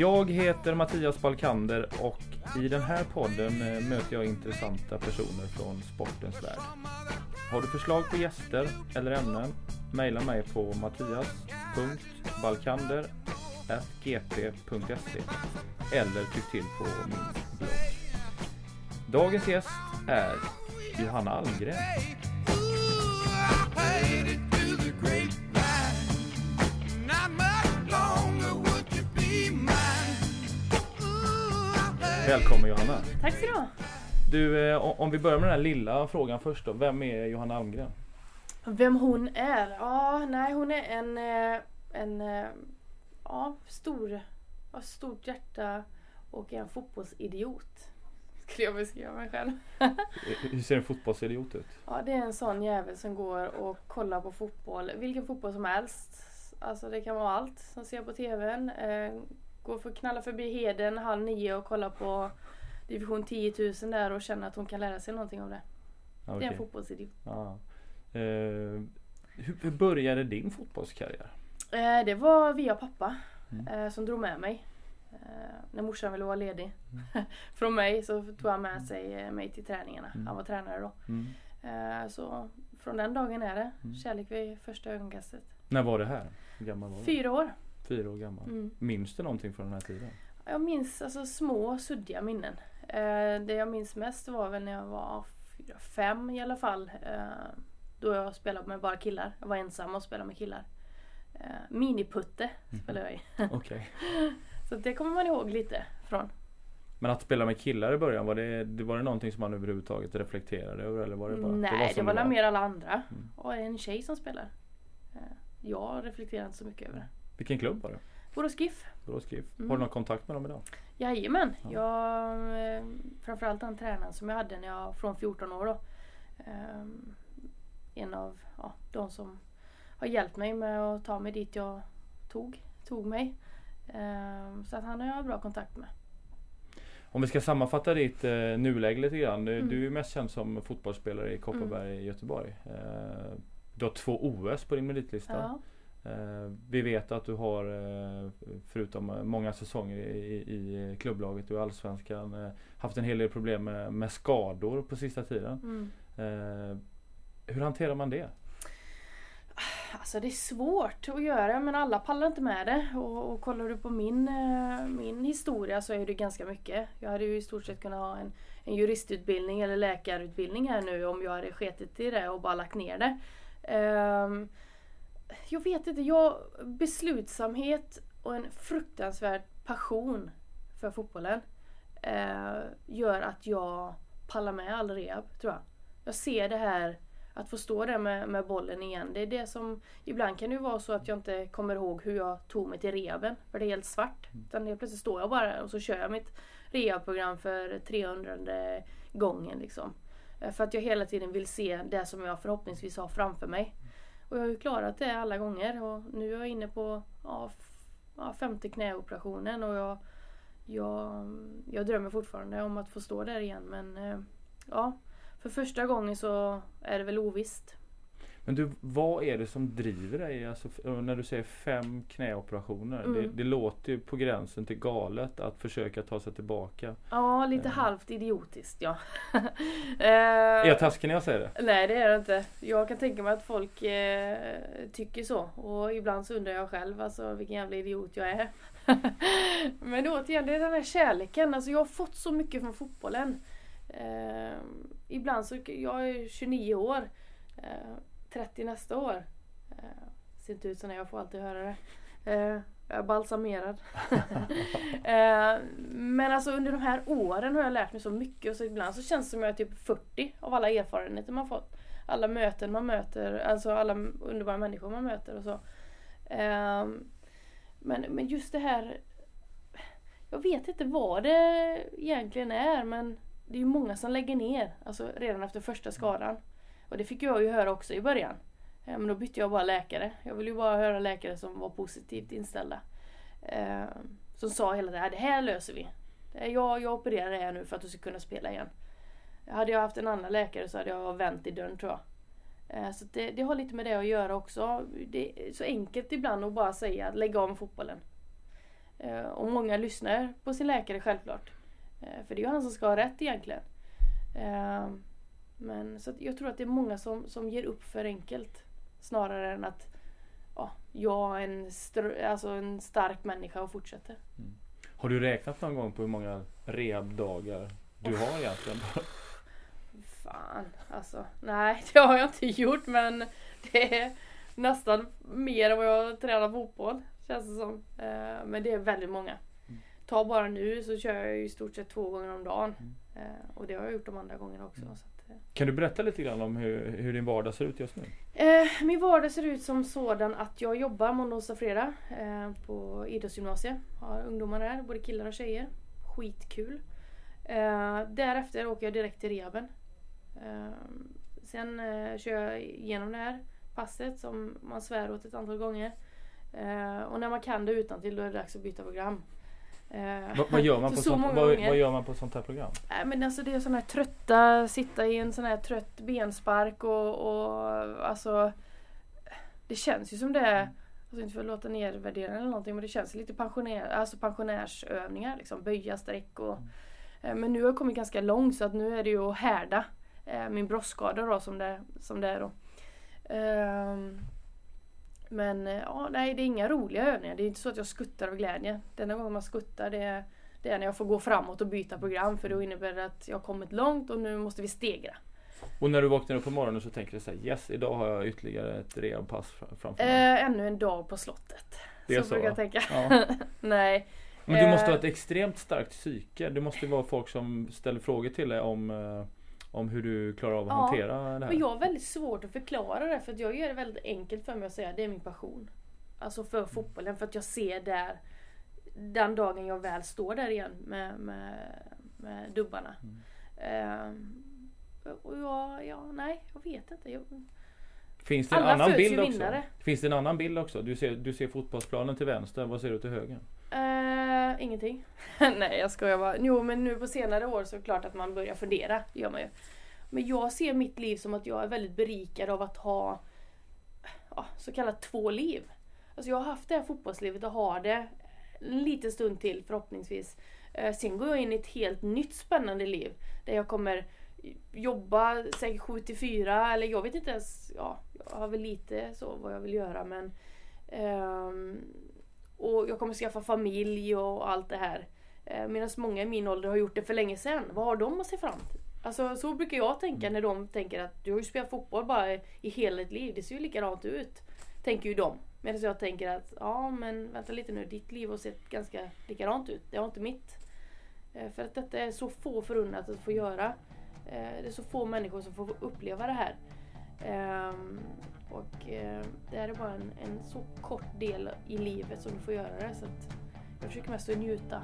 Jag heter Mattias Balkander och i den här podden möter jag intressanta personer från sportens värld. Har du förslag på gäster eller ämnen? Maila mig på mattias.balkander.gp.se eller tryck till på min blogg. Dagens gäst är Johanna Almgren. Välkommen Johanna! Tack så du ha. Du, eh, om vi börjar med den här lilla frågan först då. Vem är Johanna Almgren? Vem hon är? Ja, nej hon är en, eh, en eh, ja, stor, har stort hjärta och är en fotbollsidiot. Skulle jag beskriva mig själv. Hur ser en fotbollsidiot ut? Ja, det är en sån jävel som går och kollar på fotboll. Vilken fotboll som helst. Alltså det kan vara allt som ser på TVn. Går för knalla förbi Heden halv nio och kollar på division 10 000 där och känner att hon kan lära sig någonting av det. Ja, Det är en fotbollsidiot. Ja. Eh, hur, hur började din fotbollskarriär? Eh, det var via pappa Mm. eh, som drog med mig. Eh, när morsan ville vara ledig från mig så tog han med sig eh, mig till träningarna. Mm. Han var tränare då. Mm. Eh, så från den dagen är det Mm. kärlek vid första ögonkastet. När var det här? Hur gammal var du? Fyra år. Fyra år gammal. Mm. Minns du någonting från den här tiden? Jag minns alltså små suddiga minnen. Eh, det jag minns mest var väl när jag var fyra, fem i alla fall. Eh, då jag spelade med bara killar. Jag var ensam och spelade med killar. Eh, miniputte spelade jag i. Okej. Så det kommer man ihåg lite från. Men att spela med killar i början, var det, var det någonting som man överhuvudtaget reflekterade över? Eller var det bara, Nej, det var, det som var, det väl var? mer alla andra. Mm. Och en tjej som spelar. Eh, Jag reflekterar inte så mycket över det. Vilken klubb var det? Borås GIF. Borås GIF. Mm. Har du någon kontakt med dem idag? Jajamän. Ja. Jag, eh, framförallt den tränaren som jag hade när jag från 14 år då. Eh, En av ja, de som har hjälpt mig med att ta mig dit jag tog, tog mig. Eh, Så att han har jag bra kontakt med. Om vi ska sammanfatta ditt eh, nuläge lite grann. Du, Mm. du är mest känd som fotbollsspelare i Kopparberg i Göteborg. Eh, du har två OS på din meritlista. Ja. Eh, vi vet att du har, eh, förutom många säsonger i, i klubblaget och i Allsvenskan, eh, haft en hel del problem med, med skador på sista tiden. Mm. Hur hanterar man det? Alltså det är svårt att göra men alla pallar inte med det. Och, och kollar du på min, min historia så är det ganska mycket. Jag hade ju i stort sett kunnat ha en, en juristutbildning eller läkarutbildning här nu om jag hade sketit i det och bara lagt ner det. Ehm, jag vet inte, jag, beslutsamhet och en fruktansvärd passion för fotbollen eh, gör att jag pallar med all rehab tror jag. Jag ser det här att få stå där med, med bollen igen. Det är det som, ibland kan det ju vara så att jag inte kommer ihåg hur jag tog mig till rehaben. För det är helt svart. Utan helt plötsligt står jag bara och så kör jag mitt rehabprogram för 300 gången liksom. Eh, För att jag hela tiden vill se det som jag förhoppningsvis har framför mig. Och jag har ju klarat det alla gånger. Och nu är jag inne på ja, ja, femte knäoperationen. Och jag, jag, jag drömmer fortfarande om att få stå där igen. Men eh, ja, för första gången så är det väl ovisst. Men du, vad är det som driver dig? Alltså, när du säger fem knäoperationer. Mm. Det, det låter ju på gränsen till galet att försöka ta sig tillbaka. Ja, lite Eh. halvt idiotiskt ja. Är eh, jag taskig när jag säger det? nej det är det inte. Jag kan tänka mig att folk eh, tycker så. Och ibland så undrar jag själv alltså vilken jävla idiot jag är. Men återigen, det är den här kärleken. Alltså jag har fått så mycket från fotbollen. Eh, ibland så, jag är 29 år. Eh, 30 nästa år. Eh, ser inte ut så när jag får alltid höra det. Eh, jag är balsamerad. eh, men alltså under de här åren har jag lärt mig så mycket och så ibland så känns det som jag är typ 40 av alla erfarenheter man fått. Alla möten man möter, alltså alla underbara människor man möter och så. Eh, men, men just det här Jag vet inte vad det egentligen är men det är ju många som lägger ner, alltså redan efter första skadan. Och det fick jag ju höra också i början. Eh, men då bytte jag bara läkare. Jag ville ju bara höra läkare som var positivt inställda. Eh, som sa hela tiden, det här löser vi. Eh, jag, jag opererar det här nu för att du ska kunna spela igen. Hade jag haft en annan läkare så hade jag vänt i dörren tror jag. Så det, det har lite med det att göra också. Det är så enkelt ibland att bara säga lägg av med fotbollen. Och många lyssnar på sin läkare självklart. För det är ju han som ska ha rätt egentligen. Men så jag tror att det är många som, som ger upp för enkelt. Snarare än att ja, jag är en, alltså en stark människa och fortsätter. Har du räknat någon gång på hur många rehabdagar du har egentligen? Fan, alltså. Nej, det har jag inte gjort men det är nästan mer än vad jag tränar fotboll. Känns det som. Eh, Men det är väldigt många. Mm. Ta bara nu så kör jag i stort sett två gånger om dagen. Mm. Eh, Och det har jag gjort de andra gångerna också. Mm. Att, eh. Kan du berätta lite grann om hur, hur din vardag ser ut just nu? Eh, Min vardag ser ut som sådan att jag jobbar måndag, onsdag, fredag eh, på idrottsgymnasiet. Har ungdomar där, både killar och tjejer. Skitkul. Eh, Därefter åker jag direkt till rehaben. Eh, Sen kör jag igenom det här passet som man svär åt ett antal gånger. Och när man kan det utan till då är det dags att byta program. Eh, Vad, vad, gör man på så sånt, vad, vad gör man på sånt här program? Nej men alltså det är sån här trötta, sitta i en sån här trött benspark och, och alltså Det känns ju som det är, alltså inte för att låta nedvärderande eller någonting men det känns lite pensionär, alltså pensionärsövningar liksom, böja streck och eh, Men nu har jag kommit ganska långt så att nu är det ju att härda eh, min bröstskada då som det, som det är då. Ehm, men eh, ja, nej det är inga roliga övningar. Det är inte så att jag skuttar av glädje. Den enda gången man skuttar det är, det är när jag får gå framåt och byta program för då innebär det att jag har kommit långt och nu måste vi stegra. Och när du vaknar upp på morgonen så tänker du så här, yes idag har jag ytterligare ett rehabpass fr- framför mig. Eh, ännu en dag på slottet. Det så, så, brukar jag tänka. Ja. nej. Men du måste ha Eh. ett extremt starkt psyke. Det måste vara folk som ställer frågor till dig om, om hur du klarar av att Ja, hantera det här. Men jag har väldigt svårt att förklara det för att jag gör det väldigt enkelt för mig att säga det är min passion. Alltså för fotbollen för att jag ser där den dagen jag väl står där igen med, med, med dubbarna. Mm. Ehm, och jag, ja, nej, jag vet inte. Jag, Finns det en Alla annan bild också? vinnare. Finns det en annan bild också? Du ser, du ser fotbollsplanen till vänster, vad ser du till höger? Eh, ingenting. Nej jag skojar bara. Jo men nu på senare år så är det klart att man börjar fundera. Det gör man ju. Men jag ser mitt liv som att jag är väldigt berikad av att ha ja, så kallat två liv. Alltså jag har haft det här fotbollslivet och har det en liten stund till förhoppningsvis. Eh, sen går jag in i ett helt nytt spännande liv. Där jag kommer jobba säkert 7 till 4 eller jag vet inte ens. Ja, jag har väl lite så vad jag vill göra men um, och jag kommer skaffa familj och allt det här. Eh, Medan många i min ålder har gjort det för länge sedan. Vad har de att se fram till? Alltså så brukar jag tänka när de tänker att du har ju spelat fotboll bara i hela ditt liv. Det ser ju likadant ut. Tänker ju de. Medan jag tänker att ja men vänta lite nu. Ditt liv har sett ganska likadant ut. Det har inte mitt. Eh, För att detta är så få förunnat att få göra. Eh, Det är så få människor som får uppleva det här. Och eh, det här är bara en, en så kort del i livet som du får göra det. Så att jag försöker mest att njuta.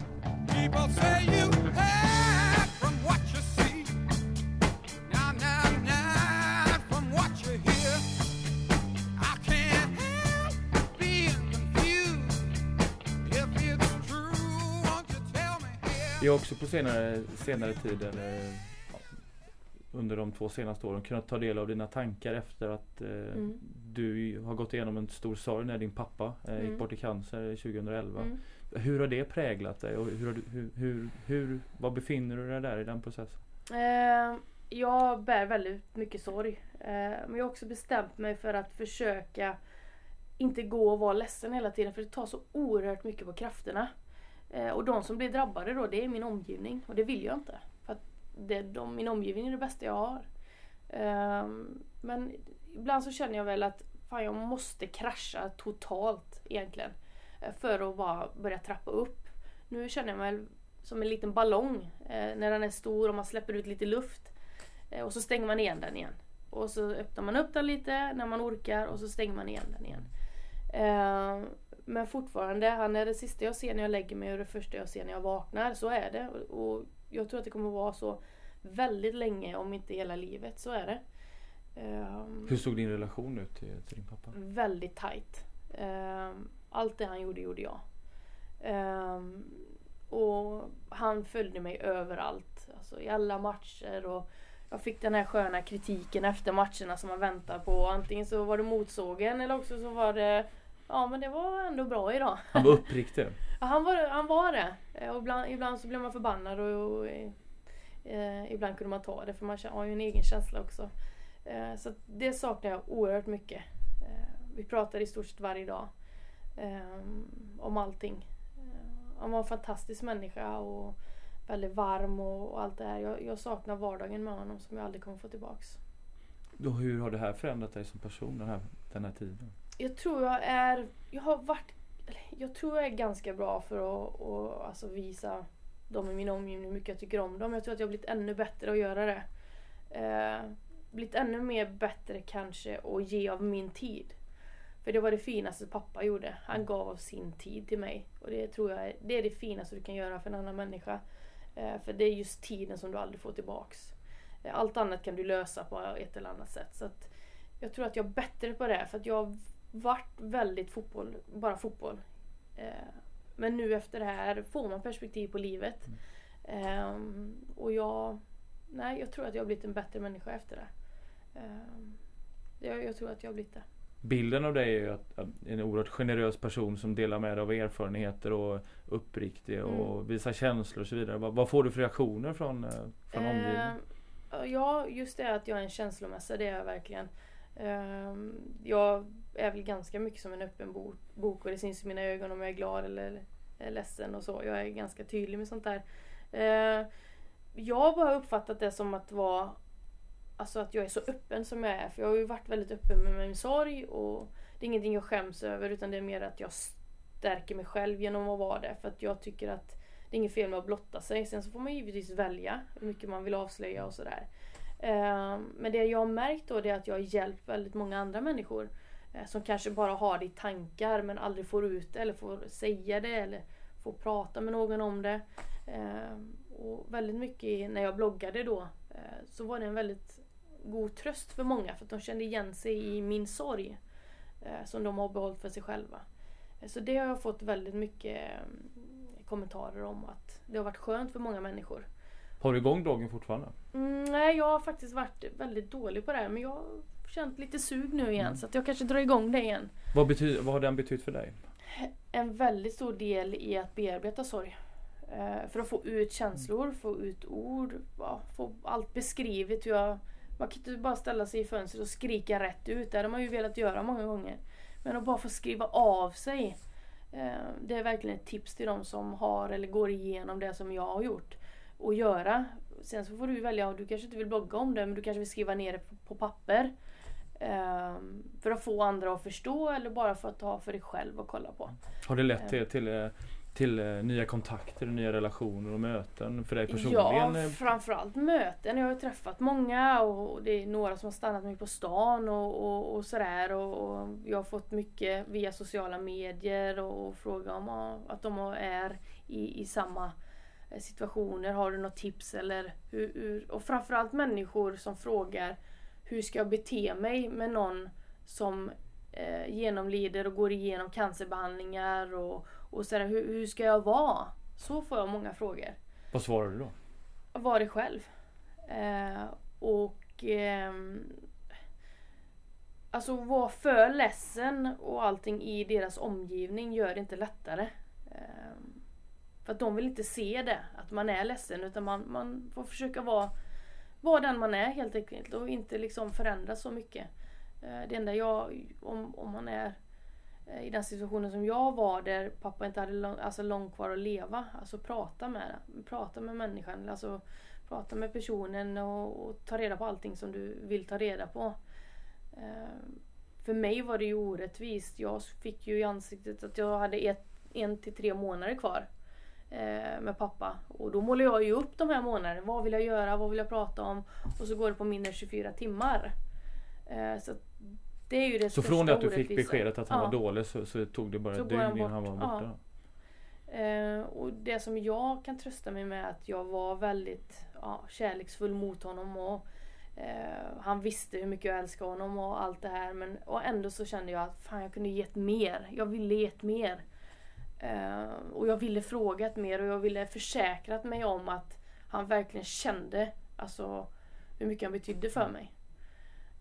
Jag har också på senare, senare tid, eller under de två senaste åren, kunnat ta del av dina tankar efter att eh, Mm. du har gått igenom en stor sorg när din pappa eh, gick Mm. bort i cancer 2011. Mm. Hur har det präglat dig och hur, hur, hur, hur, var befinner du dig där i den processen? Eh, jag bär väldigt mycket sorg. Eh, men jag har också bestämt mig för att försöka inte gå och vara ledsen hela tiden för det tar så oerhört mycket på krafterna. Eh, och de som blir drabbade då det är min omgivning och det vill jag inte. Det, de, min omgivning är det bästa jag har. Um, men ibland så känner jag väl att fan jag måste krascha totalt egentligen. Eh, för att bara börja trappa upp. Nu känner jag mig som en liten ballong eh, när den är stor och man släpper ut lite luft. Eh, och så stänger man igen den igen. Och så öppnar man upp den lite när man orkar och så stänger man igen den igen. Eh, men fortfarande, han är det sista jag ser när jag lägger mig och det första jag ser när jag vaknar. Så är det. Och, och jag tror att det kommer vara så väldigt länge, om inte hela livet. Så är det. Eh, Hur såg din relation ut till, till din pappa? väldigt tight. Ehm, allt det han gjorde, gjorde jag. Ehm, och han följde mig överallt. Alltså i alla matcher. Och jag fick den här sköna kritiken efter matcherna som man väntar på. Antingen så var det motsågen eller också så var det Ja men det var ändå bra idag. Han var uppriktig. Ja, han, var, han var det. Eh, Och ibland, ibland så blev man förbannad och, och eh, ibland kunde man ta det för man har ju en egen känsla också. Eh, så det saknar jag oerhört mycket. Eh, vi pratar i stort sett varje dag eh, om allting. Eh, han var en fantastisk människa och väldigt varm och, och allt det här. Jag, jag saknar vardagen med honom som jag aldrig kommer få tillbaks. Då, hur har det här förändrat dig som person den här, den här tiden? Jag tror jag är, jag har varit, jag tror jag är ganska bra för att och, alltså visa dem i min omgivning hur mycket jag tycker om dem. Jag tror att jag har blivit ännu bättre att göra det. Eh, blivit ännu mer bättre kanske att ge av min tid. För det var det finaste pappa gjorde. Han gav av sin tid till mig. Och det tror jag är, det är det finaste du kan göra för en annan människa. Eh, för det är just tiden som du aldrig får tillbaks. Eh, allt annat kan du lösa på ett eller annat sätt. Så att jag tror att jag är bättre på det. För att jag varit väldigt fotboll, bara fotboll. Eh, men nu efter det här får man perspektiv på livet. Ehm, och jag, nej, jag tror att jag har blivit en bättre människa efter det. Ehm, jag, jag tror att jag har blivit det. Bilden av dig är ju att, att en oerhört generös person som delar med dig av erfarenheter och uppriktig och Mm. visar känslor och så vidare. Vad, vad får du för reaktioner från, eh, från omgivningen? Ehm, ja, just det att jag är en känslomässa, det är jag verkligen. Ehm, jag är väl ganska mycket som en öppen bok och det syns i mina ögon om jag är glad eller är ledsen och så. Jag är ganska tydlig med sånt där. Eh, jag har bara uppfattat det som att vara Alltså att jag är så öppen som jag är. För jag har ju varit väldigt öppen med min sorg och det är ingenting jag skäms över utan det är mer att jag stärker mig själv genom att vara det. För att jag tycker att det är inget fel med att blotta sig. Sen så får man givetvis välja hur mycket man vill avslöja och sådär. Eh, men det jag har märkt då det är att jag har hjälpt väldigt många andra människor eh, Som kanske bara har det i tankar men aldrig får ut det eller får säga det eller får prata med någon om det. Eh, Och väldigt mycket när jag bloggade då eh, så var det en väldigt god tröst för många för att de kände igen sig i min sorg. eh, Som de har behållit för sig själva. Så det har jag fått väldigt mycket eh, kommentarer om att det har varit skönt för många människor. Har du igång bloggen fortfarande? Mm, nej, jag har faktiskt varit väldigt dålig på det här men jag känt lite sug nu igen Mm. så att jag kanske drar igång det igen. Vad, bety- vad har den betytt för dig? En väldigt stor del i att bearbeta sorg. Eh, för att få ut känslor, få ut ord, ja, få allt beskrivet. Hur jag, man kan inte bara ställa sig i fönstret och skrika rätt ut. Det har man ju velat göra många gånger. Men att bara få skriva av sig. Eh, det är verkligen ett tips till de som har eller går igenom det som jag har gjort. Och göra. Sen så får du välja, du kanske inte vill blogga om det men du kanske vill skriva ner det på papper. Eh, för att få andra att förstå eller bara för att ta för dig själv och kolla på. Har det lett till, till, eh, till eh, nya kontakter, nya relationer och möten för dig Ja, personligen? eh? framförallt möten. Jag har träffat många och det är några som har stannat mig på stan och, och, och sådär. Och, och jag har fått mycket via sociala medier och, och fråga om ja, att de är i, i samma eh, situationer. Har du något tips eller hur, hur? Och framförallt människor som frågar hur ska jag bete mig med någon som eh, genomlider och går igenom cancerbehandlingar och, och sådär. Hur, hur ska jag vara? Så får jag många frågor Vad svarar du då? var det själv. Eh, och ehm, Alltså vara för ledsen och allting i deras omgivning gör det inte lättare. Ehm, för att de vill inte se det, att man är ledsen utan man, man får försöka vara, vara den man är helt enkelt och inte liksom förändras så mycket. Eh, det enda jag, om, om man är eh, i den situationen som jag var där pappa inte hade lång, alltså långt kvar att leva. Alltså prata med Prata med människan. Alltså prata med personen och, och ta reda på allting som du vill ta reda på. Eh, för mig var det ju orättvist. Jag fick ju i ansiktet att jag hade ett, en till tre månader kvar med pappa. Och då målade jag ju upp de här månaderna. Vad vill jag göra? Vad vill jag prata om? Och så går det på mindre än 24 timmar. Eh, så det är ju det Så från det att du fick beskedet att han Ja. var dålig så, så tog det bara Så ett dygn innan han var Ja. borta? Eh, och det som jag kan trösta mig med är att jag var väldigt ja, kärleksfull mot honom. Och, eh, han visste hur mycket jag älskade honom och allt det här. Men, och ändå så kände jag att fan jag kunde gett mer. Jag ville gett mer. Eh, och jag ville frågat mer och jag ville försäkrat mig om att han verkligen kände alltså, hur mycket han betydde för mig.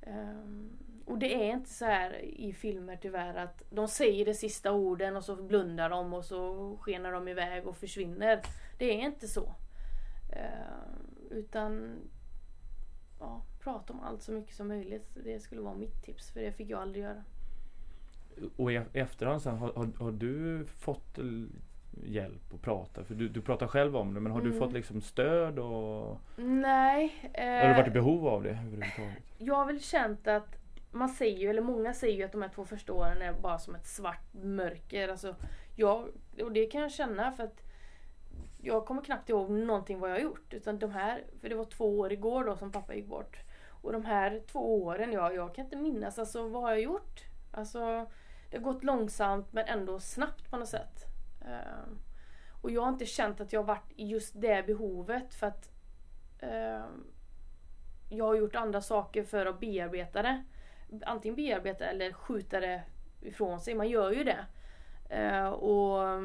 Eh, och det är inte så här i filmer tyvärr att de säger de sista orden och så blundar de och så skenar de iväg och försvinner. Det är inte så. Eh, utan ja, prata om allt så mycket som möjligt. Det skulle vara mitt tips för det fick jag aldrig göra. Och i efterhand sen, har, har, har du fått hjälp att prata? För du, du pratar själv om det men har du Mm. fått liksom stöd och Nej. har du varit i eh, behov av det överhuvudtaget? jag har väl känt att man säger ju, eller många säger ju att de här två första åren är bara som ett svart mörker. Alltså, jag, och det kan jag känna för att jag kommer knappt ihåg någonting vad jag har gjort. Utan de här, för det var två år igår då som pappa gick bort. Och de här två åren, ja, jag kan inte minnas alltså vad har jag gjort? Alltså, det har gått långsamt men ändå snabbt på något sätt. Ehm, och jag har inte känt att jag har varit i just det behovet för att ehm, jag har gjort andra saker för att bearbeta det. Antingen bearbeta eller skjuta det ifrån sig. Man gör ju det. Eh, och,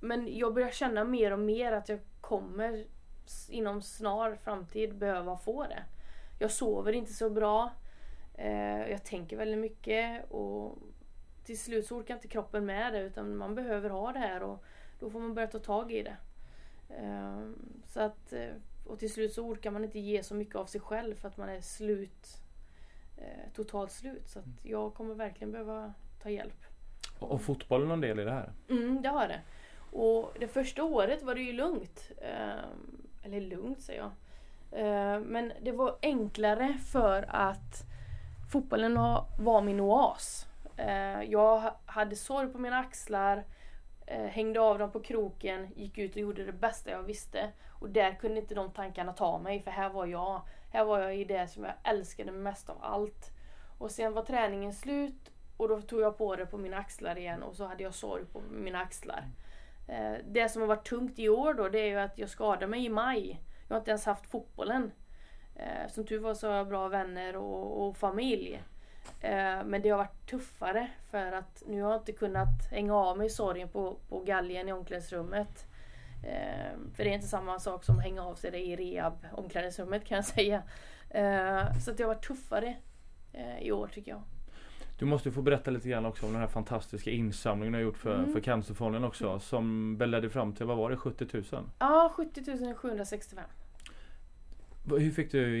men jag börjar känna mer och mer att jag kommer inom snar framtid behöva få det. Jag sover inte så bra. Eh, jag tänker väldigt mycket och till slut så orkar inte kroppen med det utan man behöver ha det här och då får man börja ta tag i det. Eh, så att, eh, och till slut så orkar man inte ge så mycket av sig själv för att man är slut. Eh, totalt slut. Så att jag kommer verkligen behöva ta hjälp. Och, och fotbollen någon del i det här? Mm, det har det. Och det första året var det ju lugnt. Ehm, eller lugnt säger jag. Ehm, men det var enklare för att fotbollen var min oas. Eh, jag hade sorg på mina axlar, eh, hängde av dem på kroken, gick ut och gjorde det bästa jag visste. Och där kunde inte de tankarna ta mig för här var jag. Här var jag i det som jag älskade mest av allt. Och sen var träningen slut och då tog jag på det på mina axlar igen och så hade jag sorg på mina axlar. Eh, det som har varit tungt i år då det är ju att jag skadade mig i maj. Jag har inte ens haft fotbollen. Eh, Som tur var så har jag bra vänner och, och familj. Eh, Men det har varit tuffare för att nu har jag inte kunnat hänga av mig sorgen på, på galgen i omklädningsrummet. Eh, För det är inte samma sak som att hänga av sig det i rehab omklädningsrummet kan jag säga. Eh, Så det har varit tuffare eh, i år tycker jag. Du måste få berätta lite grann också om den här fantastiska insamlingen du har gjort för, Mm. för Cancerfonden också som ledde fram till, vad var det, 70 000? Ja, 70 765. Hur fick du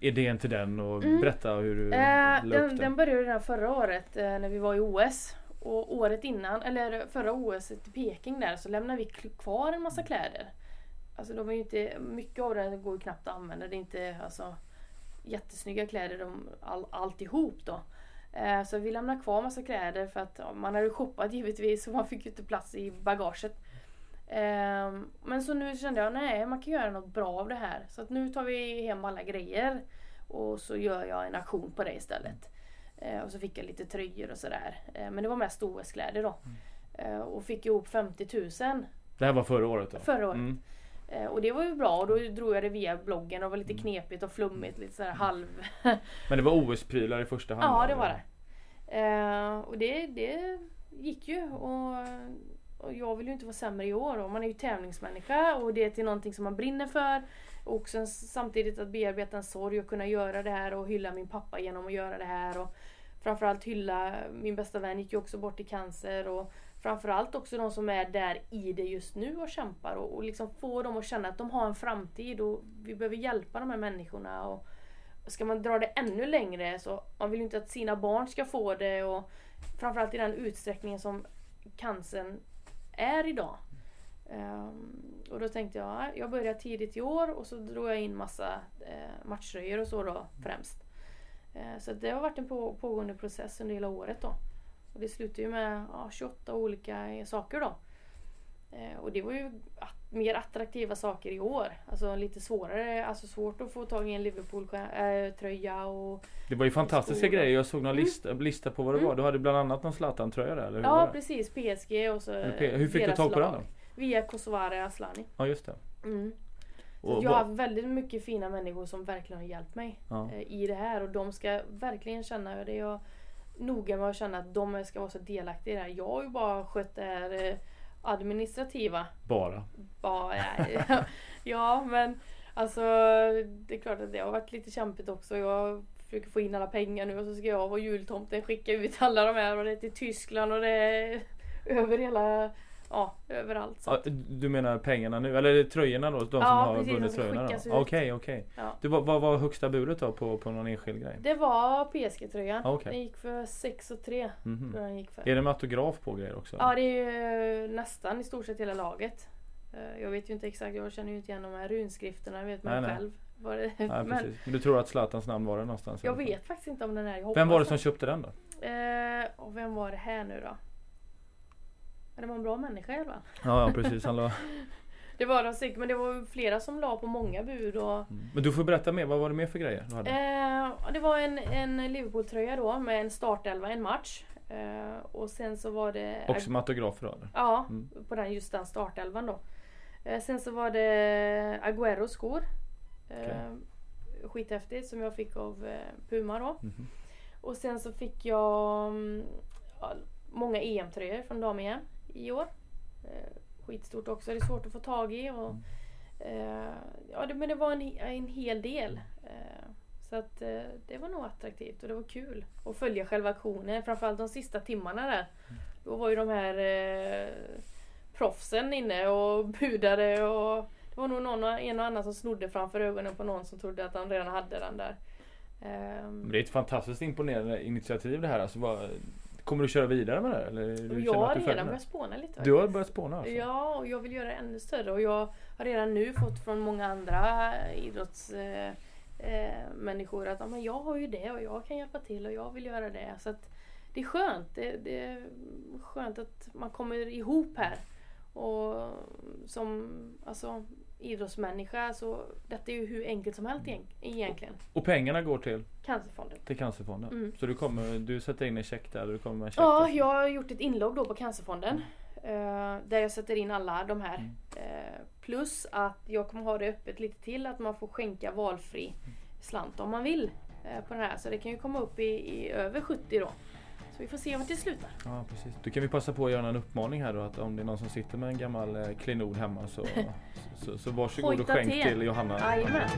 idén till den och Mm. berätta hur du Eh, den, den? började redan förra året eh, när vi var i OS. Och året innan, eller förra OS i Peking där, så lämnade vi kvar en massa kläder. Alltså de är ju inte, mycket av det går ju knappt att använda. Det är inte alltså, jättesnygga kläder de, all, alltihop då. Eh, så vi lämnade kvar massa kläder för att ja, man hade shoppat givetvis och man fick ju inte plats i bagaget. Ehm, men så nu kände jag, nej man kan göra något bra av det här. Så att nu tar vi hem alla grejer och så gör jag en aktion på det istället. Eh, och så fick jag lite tröjor och sådär. Eh, men det var mest OS-kläder då. Eh, och fick ihop 50 000 Det här var förra året då? förra året. Mm. Och det var ju bra och då drog jag det via bloggen och var lite knepigt och flummigt. Lite sådär halv... Men det var OS-prylar i första hand? ja det var det. Och det, det gick ju. Och, och jag vill ju inte vara sämre i år. Och man är ju tävlingsmänniska och det är till någonting som man brinner för. Och sen samtidigt att bearbeta en sorg och kunna göra det här och hylla min pappa genom att göra det här. Och framförallt hylla, min bästa vän gick ju också bort i cancer. Och framförallt också de som är där i det just nu och kämpar. Och, och liksom få dem att känna att de har en framtid och vi behöver hjälpa de här människorna. Och, ska man dra det ännu längre så man vill ju inte att sina barn ska få det och framförallt i den utsträckningen som cancern är idag. Ehm, och då tänkte jag, ja, jag börjar tidigt i år och så drog jag in massa uh, matchtröjor och så då främst. Eh, så det har varit en på, pågående process under hela året då. Och det slutade ju med ja, 28 olika eh, saker då. Eh, och det var ju att, mer attraktiva saker i år. Alltså lite svårare, alltså svårt att få tag i en Liverpool-tröja och Det var ju fantastiska grejer. Jag såg någon Mm. lista, lista på vad det Mm. var. Du hade bland annat någon Zlatan-tröja där, eller hur Ja precis, PSG och så P- Hur fick du tag på den då? Via Kosovare Aslani. Ja just det. Mm. Så jag har haft väldigt mycket fina människor som verkligen har hjälpt mig ja. eh, i det här och de ska verkligen känna, det är jag noga med att känna att de ska vara så delaktiga i det här. Jag har ju bara skött det här eh, administrativa. Bara. Bara, ja, men Alltså det är klart att det har varit lite kämpigt också. Jag försöker få in alla pengar nu och så ska jag vara jultomten skicka ut alla de här och det är till Tyskland och det är över hela, ja överallt. Så. Ja, du menar pengarna nu? Eller tröjorna då? De som Ja, har precis, vunnit tröjorna? Okej, okej. Ja. Du, vad, vad var högsta budet då på, på någon enskild grej? Det var PSG-tröjan. Ja, okej. Den gick för 6 och 3. Mhm. Tror jag den gick för. Är det med autograf på grejer också? Ja det är ju nästan i stort sett hela laget. Eh, Jag vet ju inte exakt, jag känner ju inte igen de här runskrifterna, jag vet man Nej, nej. själv. Vad det, Nej, men precis. Men du tror att Zlatans namn var det någonstans? jag vet faktiskt inte om den är. Jag Vem var det som köpte den då? Eh, och vem var det här nu då? Ja, Det var en bra människa i alla fall. Ja, ja precis. Han la... Det var de säkert, men det var flera som la på många bud och Mm. Men du får berätta mer. Vad var det mer för grejer du hade? eh, Det var en, en Liverpool-tröja då med en startelva, en match. Eh, och sen så var det... Också med autografer då? Ja, Mm. på den, just den startelvan då. Eh, sen så var det Agüeros skor. Eh, Skithäftigt som jag fick av eh, Puma då. Mhm. Och sen så fick jag mm, ja, många EM-tröjor från dam-EM i år. Eh, skitstort också, det är svårt att få tag i. Och, eh, ja, det, men det var en, en hel del. Eh, så att eh, det var nog attraktivt och det var kul att följa själva aktionen. Framförallt de sista timmarna där. Då var ju de här eh, proffsen inne och budade och det var nog någon, en och annan som snodde framför ögonen på någon som trodde att han redan hade den där. Det är ett fantastiskt imponerande initiativ det här. Alltså, vad, kommer du köra vidare med det här? Eller jag har redan börjat spåna lite. Du har faktiskt. börjat spåna alltså? Ja, och jag vill göra det ännu större. Och jag har redan nu fått från många andra idrottsmänniskor eh, eh, att men jag har ju det och jag kan hjälpa till och jag vill göra det. Så det är skönt. Det, det är skönt att man kommer ihop här. Och som alltså, idrottsmänniska så detta är ju hur enkelt som helst egent- egentligen. Och pengarna går till, Cancerfonden. till Cancerfonden? Mm. Så du, kommer, du sätter in en check där? Du kommer med en check Ja, jag har gjort ett inlogg då på Cancerfonden. eh, där jag sätter in alla de här. Mm. Eh, plus att jag kommer ha det öppet lite till att man får skänka valfri slant om man vill. eh, på den här. Så det kan ju komma upp i, i över 70 då. Så vi får se vart det slutar. Ja, precis. Då kan vi passa på att göra en uppmaning här då att om det är någon som sitter med en gammal eh, klenod hemma så, så, så varsågod och skänk till. till Johanna. Jajamän.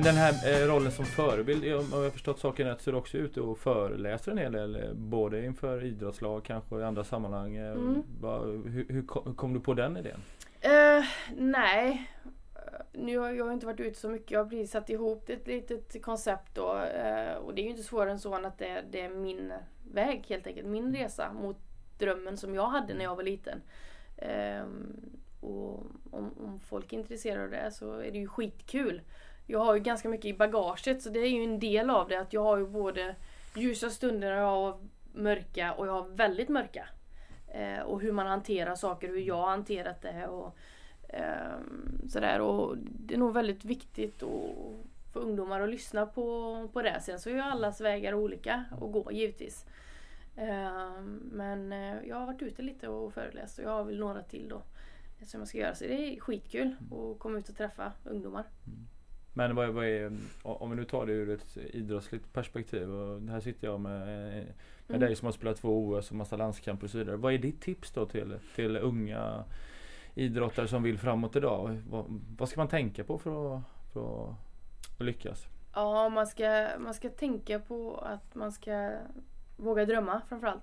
Men den här eh, rollen som förebild, om jag har förstått saken rätt så är du också ute och föreläser en hel del. eh, Både inför idrottslag kanske och i andra sammanhang. Eh, Mm. hur, hur kom, du på den idén? Eh, nej. Nu har jag inte varit ute så mycket. Jag har precis satt ihop ett litet koncept då. Och det är ju inte svårare än så än att det, det är min väg helt enkelt. Min resa mot drömmen som jag hade när jag var liten. Ehm, och om, om folk är intresserade av det så är det ju skitkul. Jag har ju ganska mycket i bagaget så det är ju en del av det. Att jag har ju både ljusa stunder och jag har mörka och jag har väldigt mörka. Eh, och hur man hanterar saker, hur jag har hanterat det. Och, eh, sådär. och det är nog väldigt viktigt och, för ungdomar att lyssna på, på det. Sen så är ju allas vägar olika att gå givetvis. Ehm, eh, men jag har varit ute lite och föreläst och jag har väl några till då. Som jag ska göra. Så det är skitkul att komma ut och träffa ungdomar. Mm. Men vad, vad är, om vi nu tar det ur ett idrottsligt perspektiv. Och här sitter jag med, med Mm. dig som har spelat två OS och massa landskamper och så vidare. Vad är ditt tips då till, till unga idrottare som vill framåt idag? Vad, vad ska man tänka på för att, för att, lyckas? Ja, man ska, man ska tänka på att man ska våga drömma framförallt.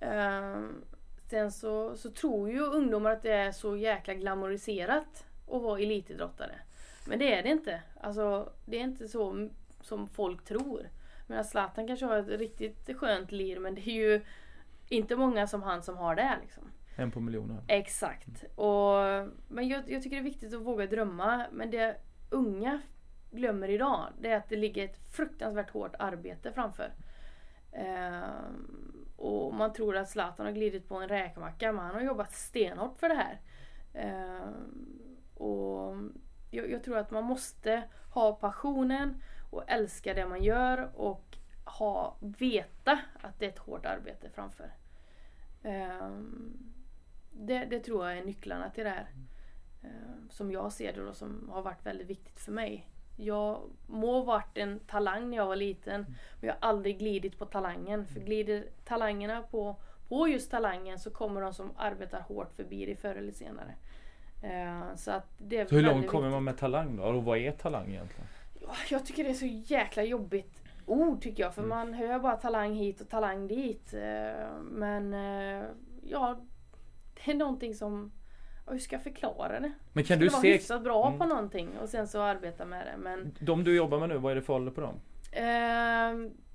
Ehm, sen så, så tror ju ungdomar att det är så jäkla glamoriserat att vara elitidrottare. Men det är det inte. Alltså, det är inte så som folk tror. Men Zlatan kanske har ett riktigt skönt liv men det är ju inte många som han som har det. Liksom. En på miljoner. Exakt. Och, men jag, jag tycker det är viktigt att våga drömma. Men det unga glömmer idag det är att det ligger ett fruktansvärt hårt arbete framför. Ehm, och man tror att Zlatan har glidit på en räkmacka men han har jobbat stenhårt för det här. Ehm, och jag, jag tror att man måste ha passionen och älska det man gör och ha, veta att det är ett hårt arbete framför. Ehm, det, det tror jag är nycklarna till det här. Eh, som jag ser det då som har varit väldigt viktigt för mig. Jag må ha varit en talang när jag var liten men jag har aldrig glidit på talangen. För glider talangerna på, på just talangen så kommer de som arbetar hårt förbi det förr eller senare. Eh, så att det är Så hur långt kommer viktigt. man med talang då? Och vad är talang egentligen? Ja, Jag tycker det är så jäkla jobbigt ord tycker jag. För Mm. man hör bara talang hit och talang dit. Eh, Men eh, ja, det är någonting som... Hur ska jag förklara det? Men kan Ska du vara se hyfsat bra Mm. på någonting och sen så arbeta med det. Men de du jobbar med nu, vad är det för ålder på dem?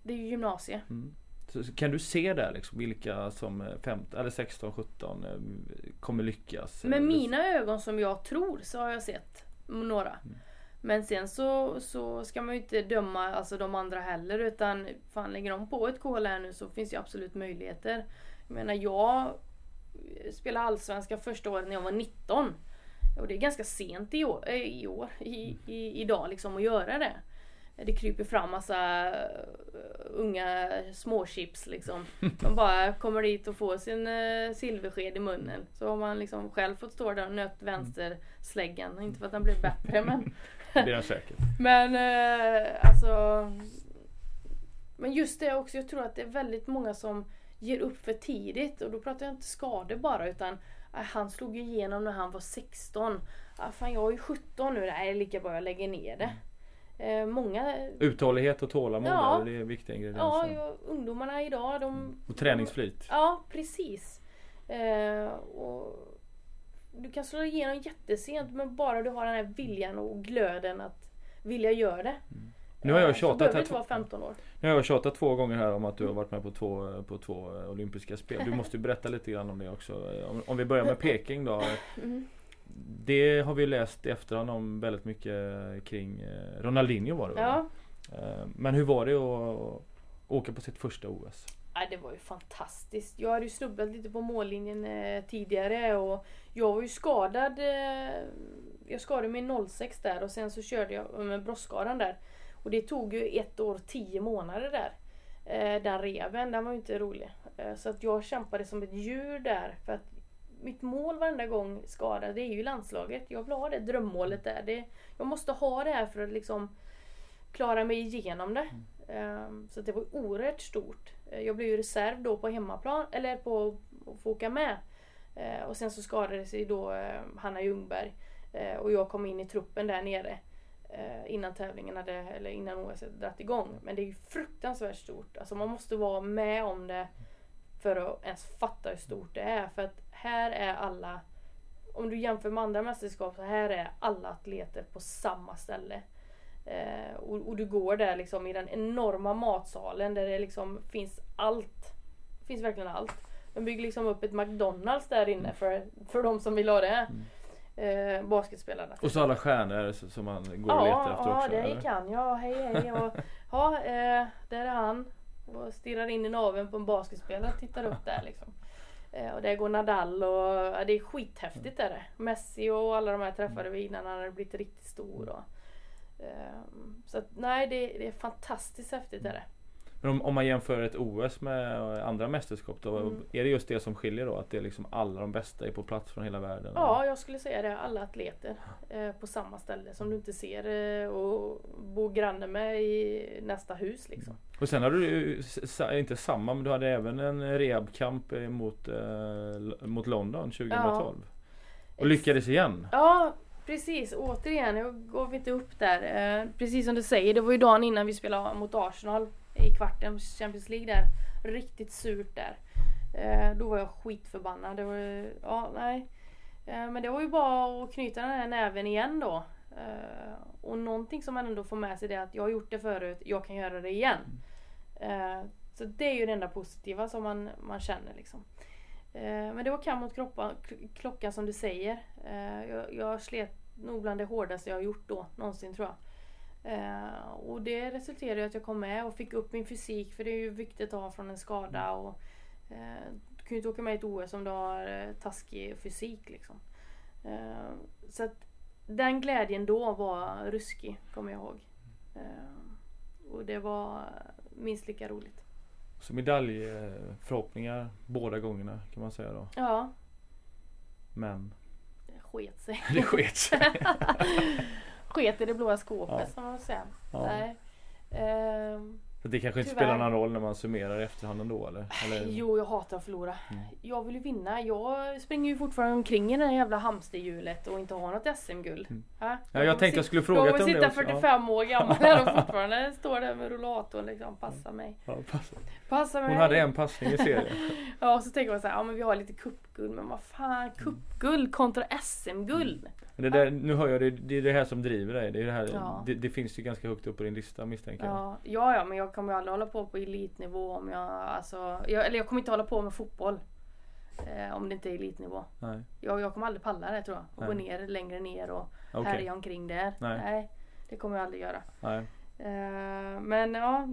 det är ju gymnasie. Mm. Så, så kan du se där liksom vilka som är 15 eller 16, 17 eh, kommer lyckas? Med Eller- mina ögon som jag tror så har jag sett några. Mm. Men sen så, så ska man ju inte döma alltså de andra heller utan fan lägger de på ett kol här nu så finns ju absolut möjligheter. Jag menar jag spelade allsvenskan första året när jag var 19. Och det är ganska sent i år, eh, i år i, i, idag liksom att göra det. Det kryper fram massa eh, unga småchips liksom. De bara kommer dit och får sin uh, silversked i munnen. Så har man liksom själv fått stå där och nött vänstersläggan. Inte för att den blev bättre men Det blir den säkert. men eh, alltså Men just det också, jag tror att det är väldigt många som ger upp för tidigt och då pratar jag inte skador bara utan han slog ju igenom när han var 16. Ah, fan jag är ju 17 nu, det är lika bra jag lägger ner det. Eh, många Uthållighet och tålamod Ja. det är viktiga ingredienser. ja, ungdomarna idag de... Och träningsflit. Ja, precis. Eh, och du kan slå igenom jättesent men bara du har den här viljan och glöden att vilja göra det. Nu har jag Eh, tjatat här vara två- 15 år. Nu har jag tjatat två gånger här om att du har varit med på två, på två olympiska spel. Du måste ju berätta lite grann om det också. Om, om vi börjar med Peking då. Mm. Det har vi läst i efterhand om väldigt mycket kring eh, Ronaldinho var det? Ja. Eh, Men hur var det att åka på sitt första OS? Det var ju fantastiskt. Jag hade ju snubblat lite på mållinjen eh, tidigare och jag var ju skadad. Jag skadade mig 06 där och sen så körde jag med bröstskadan där. Och det tog ju ett år, tio månader där. Den reven, den var ju inte rolig. Så att jag kämpade som ett djur där. För att mitt mål varenda gång skadad, det är ju landslaget. Jag vill ha det drömmålet där. Det, jag måste ha det här för att liksom klara mig igenom det. Ehm, Så det var oerhört stort. Eh, Jag blev ju reserv då på hemmaplan, eller på att få åka med. Eh, Och sen så skadade sig då eh, Hanna Ljungberg. Och jag kom in i truppen där nere. Innan tävlingen hade, eller innan OS hade dragit igång. Men det är ju fruktansvärt stort. Alltså man måste vara med om det för att ens fatta hur stort det är. För att här är alla, om du jämför med andra mästerskap, så här är alla atleter på samma ställe. Eh, och, och du går där liksom i den enorma matsalen där det liksom finns allt. Det finns verkligen allt. De bygger liksom upp ett McDonalds där inne för, för de som vill ha det. Eh, basketspelarna. Och så alla stjärnor som man går och letar efter ja, också? det eller? gick han. Ja, hej hej. Och, ja, eh, där är han. Och stirrar in i naveln på en basketspelare och tittar upp där liksom. Eh, och där går Nadal och ja, det är skithäftigt är det. Messi och alla de här träffade vi innan han hade blivit riktigt stor. Och, ehm, så att, nej, det, det är fantastiskt häftigt är det. Men om, om man jämför ett OS med andra mästerskap då, Mm. är det just det som skiljer då? Att det är liksom alla de bästa är på plats från hela världen? Ja, jag skulle säga det. Alla atleter eh, på samma ställe som du inte ser eh, och bor granne med i nästa hus liksom. Och sen hade du inte samma, men du hade även en rehabkamp eh, mot, eh, mot London 2012. Och lyckades igen. Ja, precis. Återigen, jag går inte upp där. Eh, precis som du säger, det var ju dagen innan vi spelade mot Arsenal i kvarten Champions League där. Riktigt surt där. Eh, då var jag skitförbannad. Det var ja, nej. Eh, men det var ju bara att knyta den här näven igen då. Eh, och någonting som man ändå får med sig det är att jag har gjort det förut, jag kan göra det igen. Eh, så det är ju det enda positiva som man, man känner liksom. Eh, Men det var kamp mot kroppa, klockan som du säger. Eh, Jag, jag slet nog bland det hårdaste jag har gjort då någonsin tror jag. Eh, Och det resulterade i att jag kom med och fick upp min fysik för det är ju viktigt att ha från en skada. Och, eh, du kan ju inte åka med i ett OS om du har eh, taskig fysik liksom. Eh, Så att den glädjen då var ruskig, kommer jag ihåg. Eh, Och det var minst lika roligt. Så medaljförhoppningar båda gångerna kan man säga då. Ja, Men Sket sig. Det sket sig. Sket i det blåa skåpet Ja. som man säga. Ja. Nej. Ehm, Så det kanske inte Tyvärr. spelar någon roll när man summerar i efterhand ändå eller? eller? Jo, jag hatar att förlora. Mm. Jag vill ju vinna. Jag springer ju fortfarande omkring i det här jävla hamsterhjulet och inte har något SM-guld. Mm. Ja, Ja, jag tänkte jag skulle fråga Jag dig om det sitta också. 45 år gammal här och fortfarande står där med rullatorn liksom. Passa mig. Ja, passa. Passa mig. Hon hade en passning i serien. Ja, och så tänker man så här, ja men vi har lite cupguld, men vad fan, cupguld kontra SM-guld. Men det där, nu hör jag det, det är det här som driver dig. Det, är det, här, Ja. det, det finns ju ganska högt upp på din lista misstänker jag. Ja, ja, ja, men jag kommer ju aldrig hålla på på elitnivå om jag, alltså, jag, eller jag kommer inte hålla på med fotboll. Eh, om det inte är elitnivå. Nej, Jag, jag kommer aldrig palla det tror jag. Och gå Nej. ner längre ner och okej. härja omkring där. Nej. det kommer jag aldrig göra. Nej. Eh, men ja,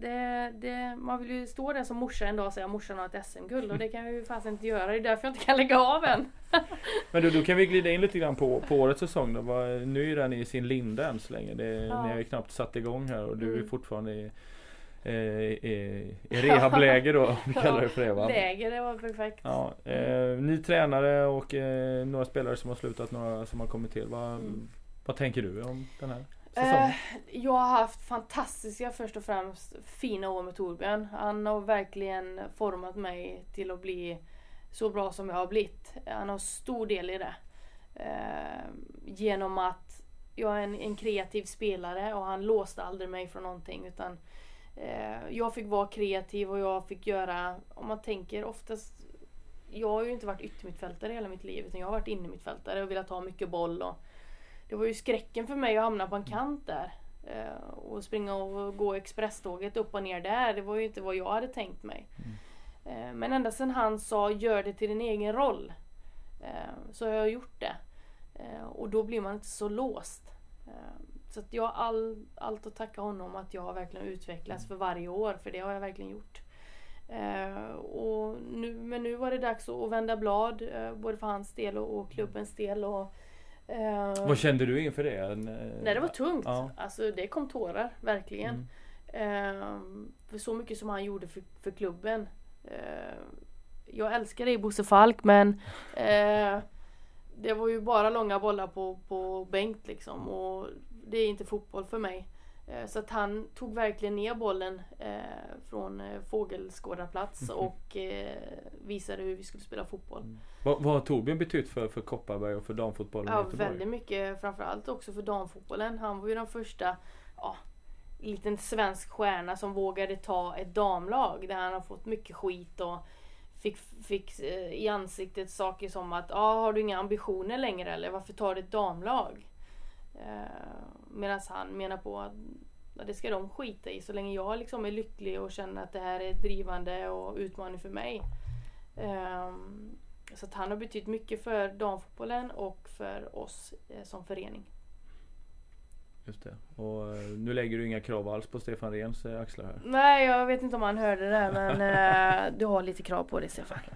det, det, man vill ju stå där som morsa en dag och säga morsan har ett SM-guld och det kan jag ju fasen inte göra. Det är därför jag inte kan lägga av än. Men då, då kan vi glida in lite grann på, på årets säsong då. Nu är den i sin linda än så länge. Det, Ja. Ni har ju knappt satt igång här och du är Mm. fortfarande i, eh, i, i rehabläge då. Om vi kallar det för det va? Läger, det var perfekt. Ja, eh, ny tränare och eh, några spelare som har slutat, några som har kommit till. Vad, Mm. vad tänker du om den här? Eh, jag har haft fantastiska först och främst fina år med Torbjörn. Han har verkligen format mig till att bli så bra som jag har blivit. Han har stor del i det. Eh, genom att jag är en, en kreativ spelare och han låste aldrig mig från någonting utan eh, jag fick vara kreativ och jag fick göra, om man tänker oftast jag har ju inte varit yttermittfältare hela mitt liv utan jag har varit innermittfältare och velat ha mycket boll och det var ju skräcken för mig att hamna på en kant där. Eh, och springa och gå expresståget upp och ner där. Det var ju inte vad jag hade tänkt mig. Eh, men ända sedan han sa gör det till din egen roll. Eh, så har jag gjort det. Och då blir man inte så låst. Så jag har all, allt att tacka honom att jag har verkligen utvecklats för varje år. För det har jag verkligen gjort. Och nu, men nu var det dags att vända blad. Både för hans del och, och klubbens del. Och, eh, Vad kände du inför det? Eh, Nej det var tungt. Ja. Alltså det kom tårar, verkligen. Mm. Ehm, för så mycket som han gjorde för, för klubben. Ehm, jag älskar dig Bosse Falk men det var ju bara långa bollar på, på Bengt liksom. Och det är inte fotboll för mig. Eh, så att han tog verkligen ner bollen eh, från eh, fågelskådarplats Mhm. och eh, visade hur vi skulle spela fotboll. Vad, vad har Torbjörn betytt för, för Kopparberg och för damfotbollen i Ja, Göteborg? väldigt mycket. Framförallt också för damfotbollen. Han var ju den första ja, liten svensk stjärna som vågade ta ett damlag där han har fått mycket skit och fick, fick eh, i ansiktet saker som att ah, har du inga ambitioner längre eller varför tar du ett damlag? Eh, Medan han menar på att ja, det ska de skita i så länge jag liksom är lycklig och känner att det här är drivande och utmaning för mig. Ehm, så att han har betytt mycket för damfotbollen och för oss eh, som förening. Just det. Och eh, nu lägger du inga krav alls på Stefan Rehns eh, axlar här. Nej, jag vet inte om han hörde det men eh, du har lite krav på dig Stefan.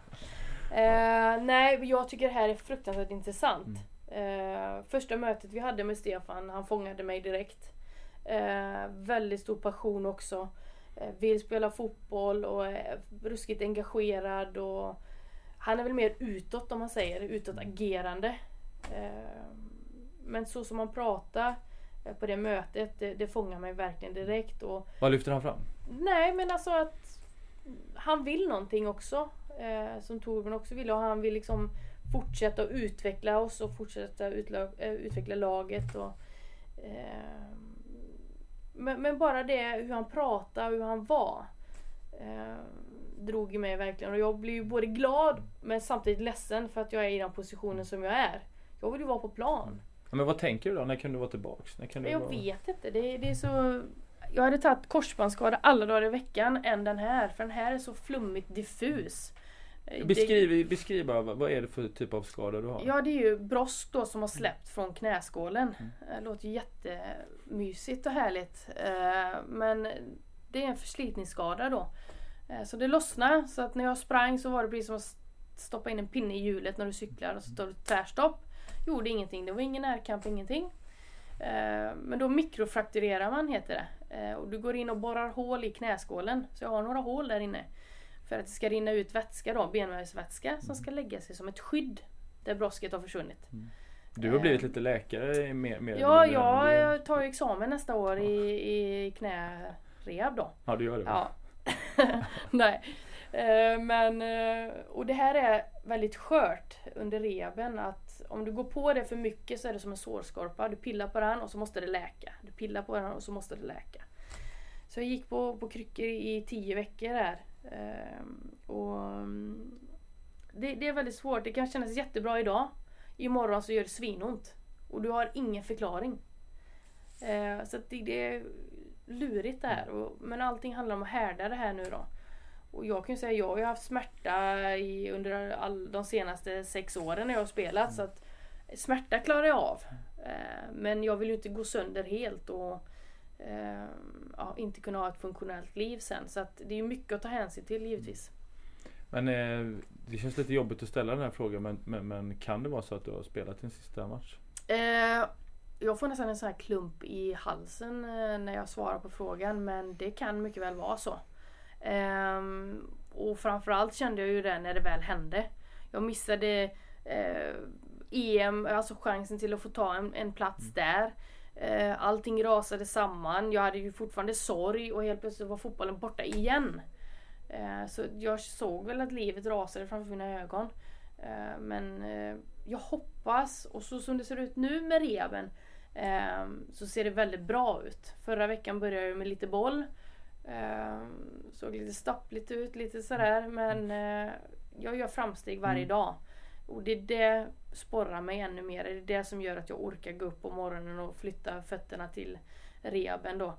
Eh, nej, jag tycker det här är fruktansvärt intressant. Eh, första mötet vi hade med Stefan, han fångade mig direkt. Eh, väldigt stor passion också. Eh, vill spela fotboll och är ruskigt engagerad. Och han är väl mer utåt om man säger, utåtagerande. Eh, men så som han pratar eh, på det mötet, det, det fångar mig verkligen direkt. Och Vad lyfter han fram? Nej men alltså att han vill någonting också. Eh, som Torbjörn också vill och han vill liksom fortsätta att utveckla oss och fortsätta eh, utveckla laget. Och, eh, men, men bara det hur han pratade och hur han var. Eh, drog mig verkligen och jag blir ju både glad men samtidigt ledsen för att jag är i den positionen som jag är. Jag vill ju vara på plan. Men vad tänker du då? När kan du vara tillbaks? När kan du Jag vara... vet inte. Det, det är så... Jag hade tagit korsbandsskada alla dagar i veckan än den här. För den här är så flummigt diffus. Eh, Beskriv, beskriv bara, vad är det för typ av skada du har? Ja, det är ju brosk då som har släppt från knäskålen. Det låter ju jättemysigt och härligt. Eh, Men det är en förslitningsskada då. Eh, Så det lossnade. Så att när jag sprang så var det precis som att stoppa in en pinne i hjulet när du cyklar och så står det tvärstopp. Gjorde ingenting. Det var ingen närkamp, ingenting. Eh, Men då mikrofrakturerar man heter det. Eh, Och du går in och borrar hål i knäskålen. Så jag har några hål där inne. För att det ska rinna ut vätska då, benmärgsvätska som ska lägga sig som ett skydd Där brosket har försvunnit. Du har blivit lite läkare mer, mer Ja, mindre. jag tar ju examen nästa år i, i knärehab då. Ja, du gör det. Ja. Nej. Eh, Men, eh, och det här är väldigt skört under rehaben att om du går på det för mycket så är det som en sårskorpa. Du pillar på den och så måste det läka. Du pillar på den och så måste det läka. Så jag gick på, på kryckor i tio veckor här. Eh, Och det, det är väldigt svårt. Det kan kännas jättebra idag. Imorgon så gör det svinont. Och du har ingen förklaring. Eh, Så att det, det är lurigt det här. Och, men allting handlar om att härda det här nu då. Och jag kan ju säga, jag har ju haft smärta i, under all, de senaste sex åren när jag har spelat. Så att smärta klarar jag av. Eh, men jag vill ju inte gå sönder helt och eh, ja, inte kunna ha ett funktionellt liv sen. Så att det är mycket att ta hänsyn till givetvis. Men eh, det känns lite jobbigt att ställa den här frågan men, men, men kan det vara så att du har spelat din sista match? Eh, jag får nästan en sån här klump i halsen eh, när jag svarar på frågan men det kan mycket väl vara så. Ehm, och framförallt kände jag ju det när det väl hände. Jag missade eh, EM, alltså chansen till att få ta en, en plats där. Eh, allting rasade samman. Jag hade ju fortfarande sorg och helt plötsligt var fotbollen borta igen. Eh, så jag såg väl att livet rasade framför mina ögon. Eh, men jag hoppas, och så som det ser ut nu med eh, så ser det väldigt bra ut. Förra veckan började jag med lite boll. Såg lite stappligt ut, lite sådär. Men jag gör framsteg varje Mm. dag. Och det är det sporrar mig ännu mer. Det är det som gör att jag orkar gå upp på morgonen och flytta fötterna till rehaben då.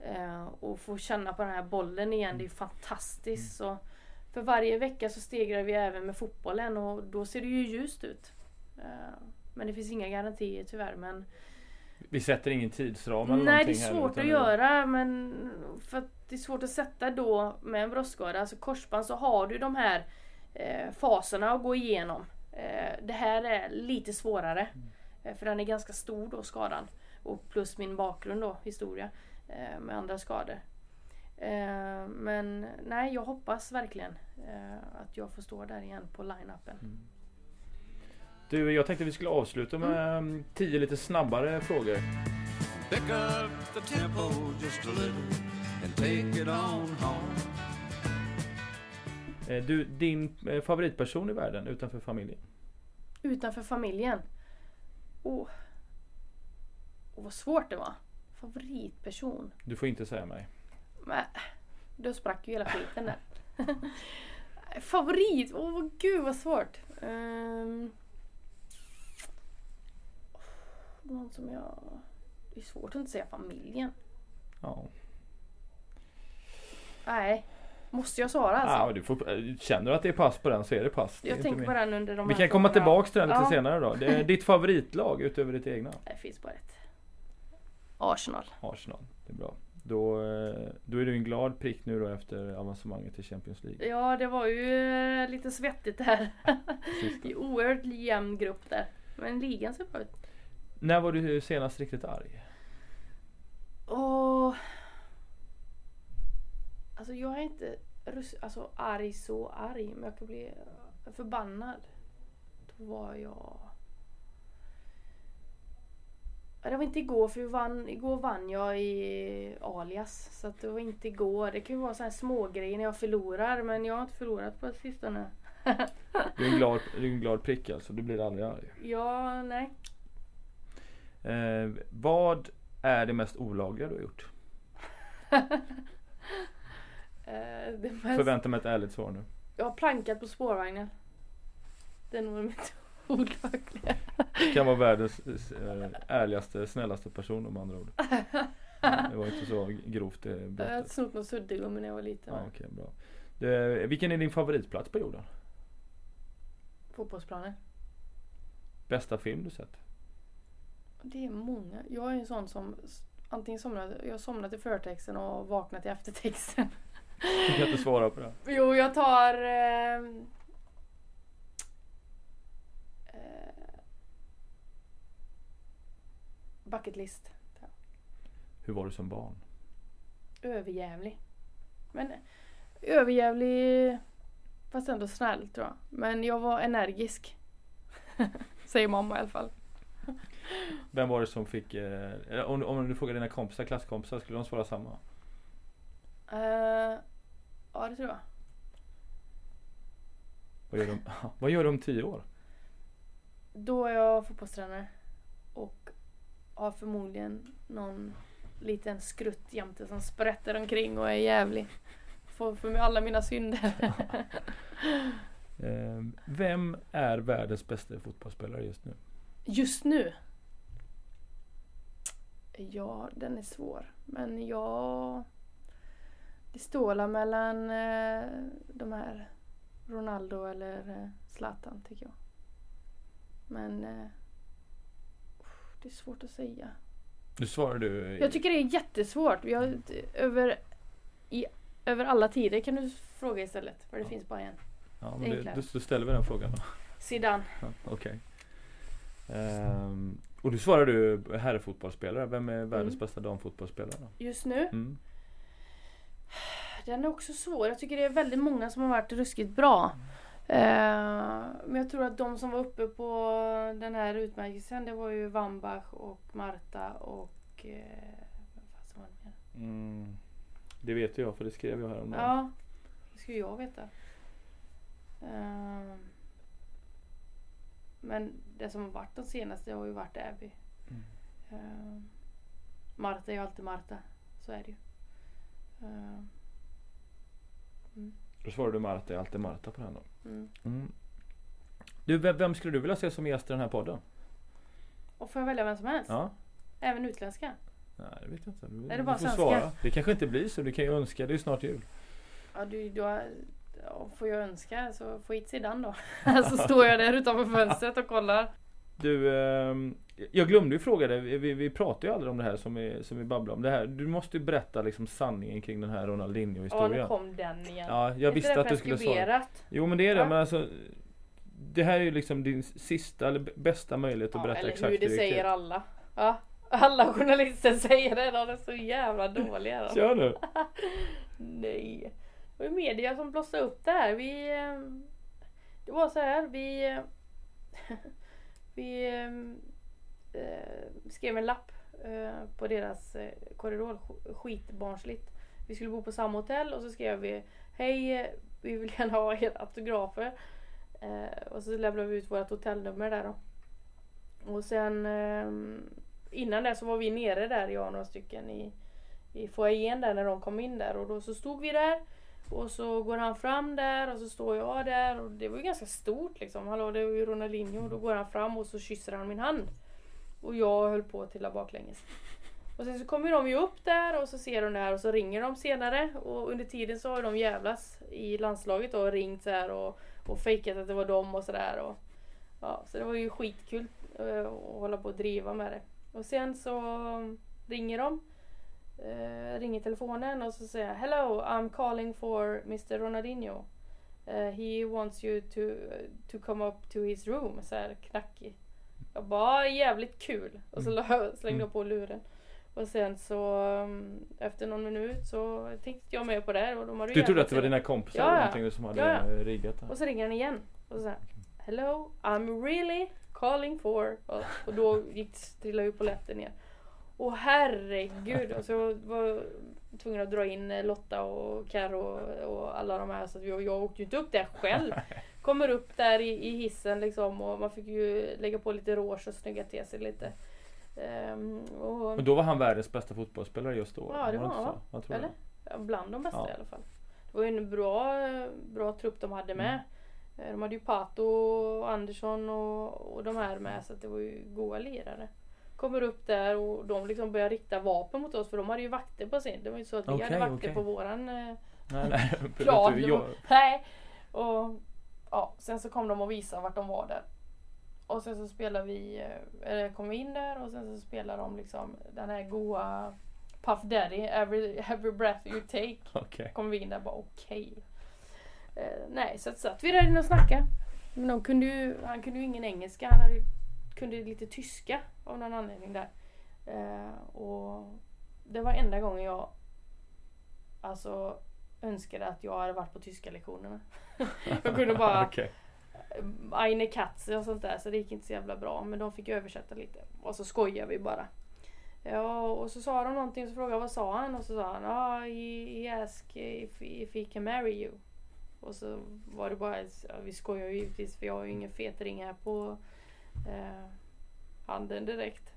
Eh, och få känna på den här bollen igen, det är fantastiskt. Så för varje vecka så stegrar vi även med fotbollen och då ser det ju ljust ut. Eh, men det finns inga garantier tyvärr. Men Vi sätter ingen tidsram eller Nej, det är här, svårt utan att göra men för det är svårt att sätta då med en bröstskada, alltså korsband så har du de här eh, faserna att gå igenom. Eh, det här är lite svårare. Eh, för den är ganska stor då skadan. Och plus min bakgrund då, historia eh, med andra skador. Men nej, jag hoppas verkligen att jag får stå där igen på line-upen. Du, jag tänkte vi skulle avsluta med mm. tio lite snabbare frågor. Pick up the tempo just a little and take it on home. Eh, Du, din eh, favoritperson i världen utanför familjen? Utanför familjen. Åh. Åh, vad svårt det var. Favoritperson. Du får inte säga mig. Men, då sprack ju hela skiten där. Favorit? Åh gud vad svårt. Um, någon som jag... Det är svårt att inte säga familjen. Ja. Nej. Måste jag svara alltså? Ja, du får, eh, känner du att det är pass på den så är det pass. Det är jag tänker på den under de Vi kan komma tillbaks till den lite Ja. senare då. Det är ditt favoritlag utöver ditt egna? Det finns bara ett. Arsenal. Arsenal. Det är bra. Då, eh, då är du en glad prick nu då efter avancemanget till Champions League. Ja, det var ju eh, lite svettigt där. I oerhört jämn grupp där. Men ligan ser bra ut. När var du senast riktigt arg? Och... Alltså jag är inte rus- alltså, arg så arg. Men jag kan bli förbannad. Då var jag... Ja, Det var inte igår för vann, igår vann jag i alias. Så det var inte igår. Det kan ju vara så här små grejer när jag förlorar. Men jag har inte förlorat på sistone. Du är en glad, du är en glad prick alltså. Du blir aldrig arg. Ja, nej. Eh, vad är det mest olagliga du har gjort? Eh, det mest... Förvänta mig ett ärligt svar nu. Jag har plankat på spårvagnen. Det är nog mitt olagliga. Kan vara världens eh, ärligaste, snällaste person om andra ord. Det var inte så grovt det Jag har brottet. snott någon suddgummi när jag var liten. Ja, okej, bra. Det, vilken är din favoritplats på jorden? Fotbollsplanen. Bästa film du sett? Det är många. Jag är en sån som antingen somnar, jag somnar till förtexten och vaknar till eftertexten. Du kan inte svara på det. Jo, jag tar... Eh, eh, bucket list. Hur var du som barn? Överjävlig. Men överjävlig fast ändå snäll tror jag. Men jag var energisk. Säger mamma i alla fall. Vem var det som fick, eh, om, om du frågar dina kompisar, klasskompisar, skulle de svara samma? Eh, ja det tror jag. Vad gör de, vad gör de om tio år? Då är jag fotbollstränare. Och har förmodligen någon liten skrutt jämte som sprätter omkring och är jävlig. Får för mig alla mina synder. Eh, vem är världens bästa fotbollsspelare just nu? Just nu? Ja, den är svår. Men jag... Det står la mellan eh, de här Ronaldo eller eh, Zlatan tycker jag. Men... Eh, det är svårt att säga. Nu svarar du Jag tycker det är jättesvårt. Vi har, över, i, över alla tider kan du fråga istället. För det Ja. finns bara en. ja, men det, då, då ställer vi den frågan då. Zidane. Ja, Okej. Ehm, och du svarar du herrfotbollsspelare. Vem är världens Mm. bästa damfotbollsspelare? då? Just nu. Mm. Den är också svår. Jag tycker det är väldigt många som har varit ruskigt bbra. Eh, men jag tror att de som var uppe på den här utmärkelsen det var ju Wambach och Marta och... Eh, vad var det? Mm. Det vet jag för det skrev jag häromdagen. Ja, det skulle jag veta. Eh, men det som har varit de senaste har ju varit Abby. Mm. Eh, Marta är ju alltid Marta. Så är det ju. Eh, Då svarar du Marta, är alltid Marta på den då. mm. Mm. Du, vem, vem skulle du vilja se som gäst i den här podden? Och får jag välja vem som helst? Ja? Även utländska? Nej, det vet jag inte. Du, Är det du bara får svenska? svara. Det kanske inte blir så. Du kan ju önska. Det är ju snart jul. Ja, du, du har, ja, får jag önska så få hit sidan då. så står jag där utanför fönstret och kollar. Du, ehm, jag glömde ju fråga dig. Vi, vi, pratar ju aldrig om det här som vi, som vi babblar om. Det här, du måste ju berätta liksom sanningen kring den här Ja, nu Ronaldinho-historien. kom den igen. Ja, jag Är visste det att du skulle svara. Jo men det är det, Ja. men alltså Det här är ju liksom din sista eller bästa möjlighet att Ja, berätta eller exakt hur det till. säger alla. Ja, alla journalister säger det. De är så jävla dåliga. Kör nu! Nej. Det var media som blossade upp det här. Vi... eh, Det var så här. Vi... Vi eh, eh, skrev en lapp eh, på deras eh, korridor. Skitbarnsligt. Vi skulle bo på samma hotell och så skrev vi Hej, eh, vi vill gärna ha era autografer. Eh, och så lämnade vi ut vårt hotellnummer där då. Och sen eh, innan det så var vi nere där, jag och några stycken i, i foajén där när de kom in där och då så stod vi där och så går han fram där och så står jag där och det var ju ganska stort liksom. Hallå det var ju Ronaldinho och då går han fram och så kysser han min hand. Och jag höll på att trilla baklänges. Och sen så kommer de ju upp där och så ser de det här och så ringer de senare och under tiden så har de jävlas i landslaget och ringt så här och, och fejkat att det var dem och sådär. Ja, så det var ju skitkul eh, att hålla på och driva med det. Och sen så ringer de eh, ringer telefonen och så säger Hello, I'm calling for Mr Ronaldinho. Eh, he wants you to, to come up to his room. Så här knackig. Jag bara, "Ah, jävligt kul. Och så la- slängde jag på luren. Och sen så um, efter någon minut så tänkte jag med på det och de hade Du trodde att det var dina kompisar Ja, eller någonting som hade Ja, ja. riggat det? Och så ringer han igen. Och så säger Hello, I'm really calling for... Och, och då gick, trillade ju polletten ner. Och herregud. Och så var jag tvungen att dra in Lotta och Karo och, alla de här. Så att jag, jag åkte ju inte upp där själv. Kommer upp där i, i hissen liksom och man fick ju lägga på lite rouge och snygga till sig lite. Ehm, och, Men då var han världens bästa fotbollsspelare just då? Ja, det var han, va? Eller? det. Bland de bästa Ja. i alla fall. Det var ju en bra, bra trupp de hade med. Eh, De hade ju Pato och Andersson och, och de här med så att det var ju goa lirare. Kommer upp där och de liksom börjar rikta vapen mot oss för de hade ju vakter på sin. Det var ju så att vi Okej, hade vakter okej. på våran eh, Nej, nej. plan. du, jag, Nej. Och ja, sen så kom de och visade vart de var där. Och sen så spelade vi, eh, eller kom vi in där och sen så spelade de liksom den här goa Puff Daddy, every, every breath you take. okej. Kom vi in där och bara okej. Eh, nej, så att satt vi där inne och snackade. Men de kunde ju, han kunde ju ingen engelska, han hade, kunde lite tyska av någon anledning där. Eh, och det var enda gången jag alltså önskade att jag hade varit på tyska lektionerna. jag kunde bara Okej. Eine Katze och sånt där så det gick inte så jävla bra. Men de fick översätta lite. Och så skojade vi bara. Ja, och så sa de någonting och så frågade jag vad sa han? Och så sa han ah, he, he asked if, if he can marry you. Och så var det bara, ja, vi skojar ju givetvis för jag har ju ingen fetring här på eh, handen direkt.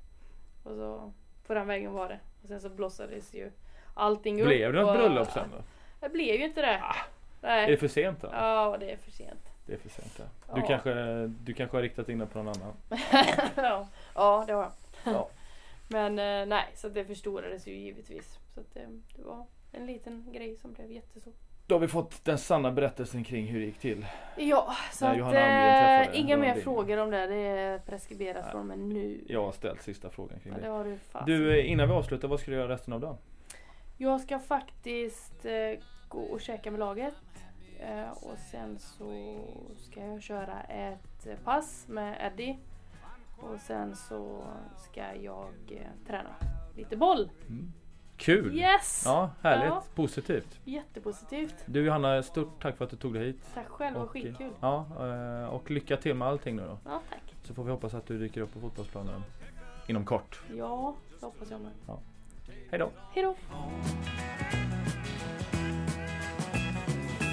Och så på den vägen var det. Och sen så blossades ju allting upp. Blev det något bröllop sen då? Det blev ju inte det. Ah, Nej. Är det för sent då? Ja, det är för sent. Det är för sent ja. Du, Ja. kanske, du kanske har riktat in dig på någon annan? ja. ja, det har jag. Ja. Men eh, nej, så det förstorades ju givetvis. Så att, eh, det var en liten grej som blev jättestor. Då har vi fått den sanna berättelsen kring hur det gick till. Ja, så att eh, inga mer frågor om det. Det är preskriberat Nej. från mig nu. Jag har ställt sista frågan kring Ja, det det. har du fast. Du, eh, innan vi avslutar, vad ska du göra resten av dagen? Jag ska faktiskt eh, gå och käka med laget. Eh, och sen så ska jag köra ett pass med Eddie. Och sen så ska jag eh, träna lite boll. Mm. Kul! Yes! Ja, härligt. Ja. Positivt. Jättepositivt. Du Johanna, stort tack för att du tog dig hit. Tack själv, var Och, skitkul. Ja, eh, och lycka till med allting nu då. Ja, tack. Så får vi hoppas att du dyker upp på fotbollsplanen inom kort. Ja, det hoppas jag med. Hej då! Hejdå!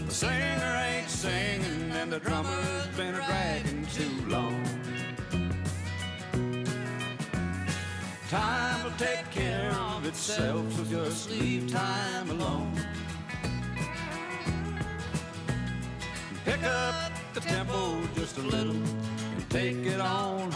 The singer ain't singing and the drummer's been a dragging too long. Time will take care of itself, so just leave time alone. Pick up the tempo just a little and take it on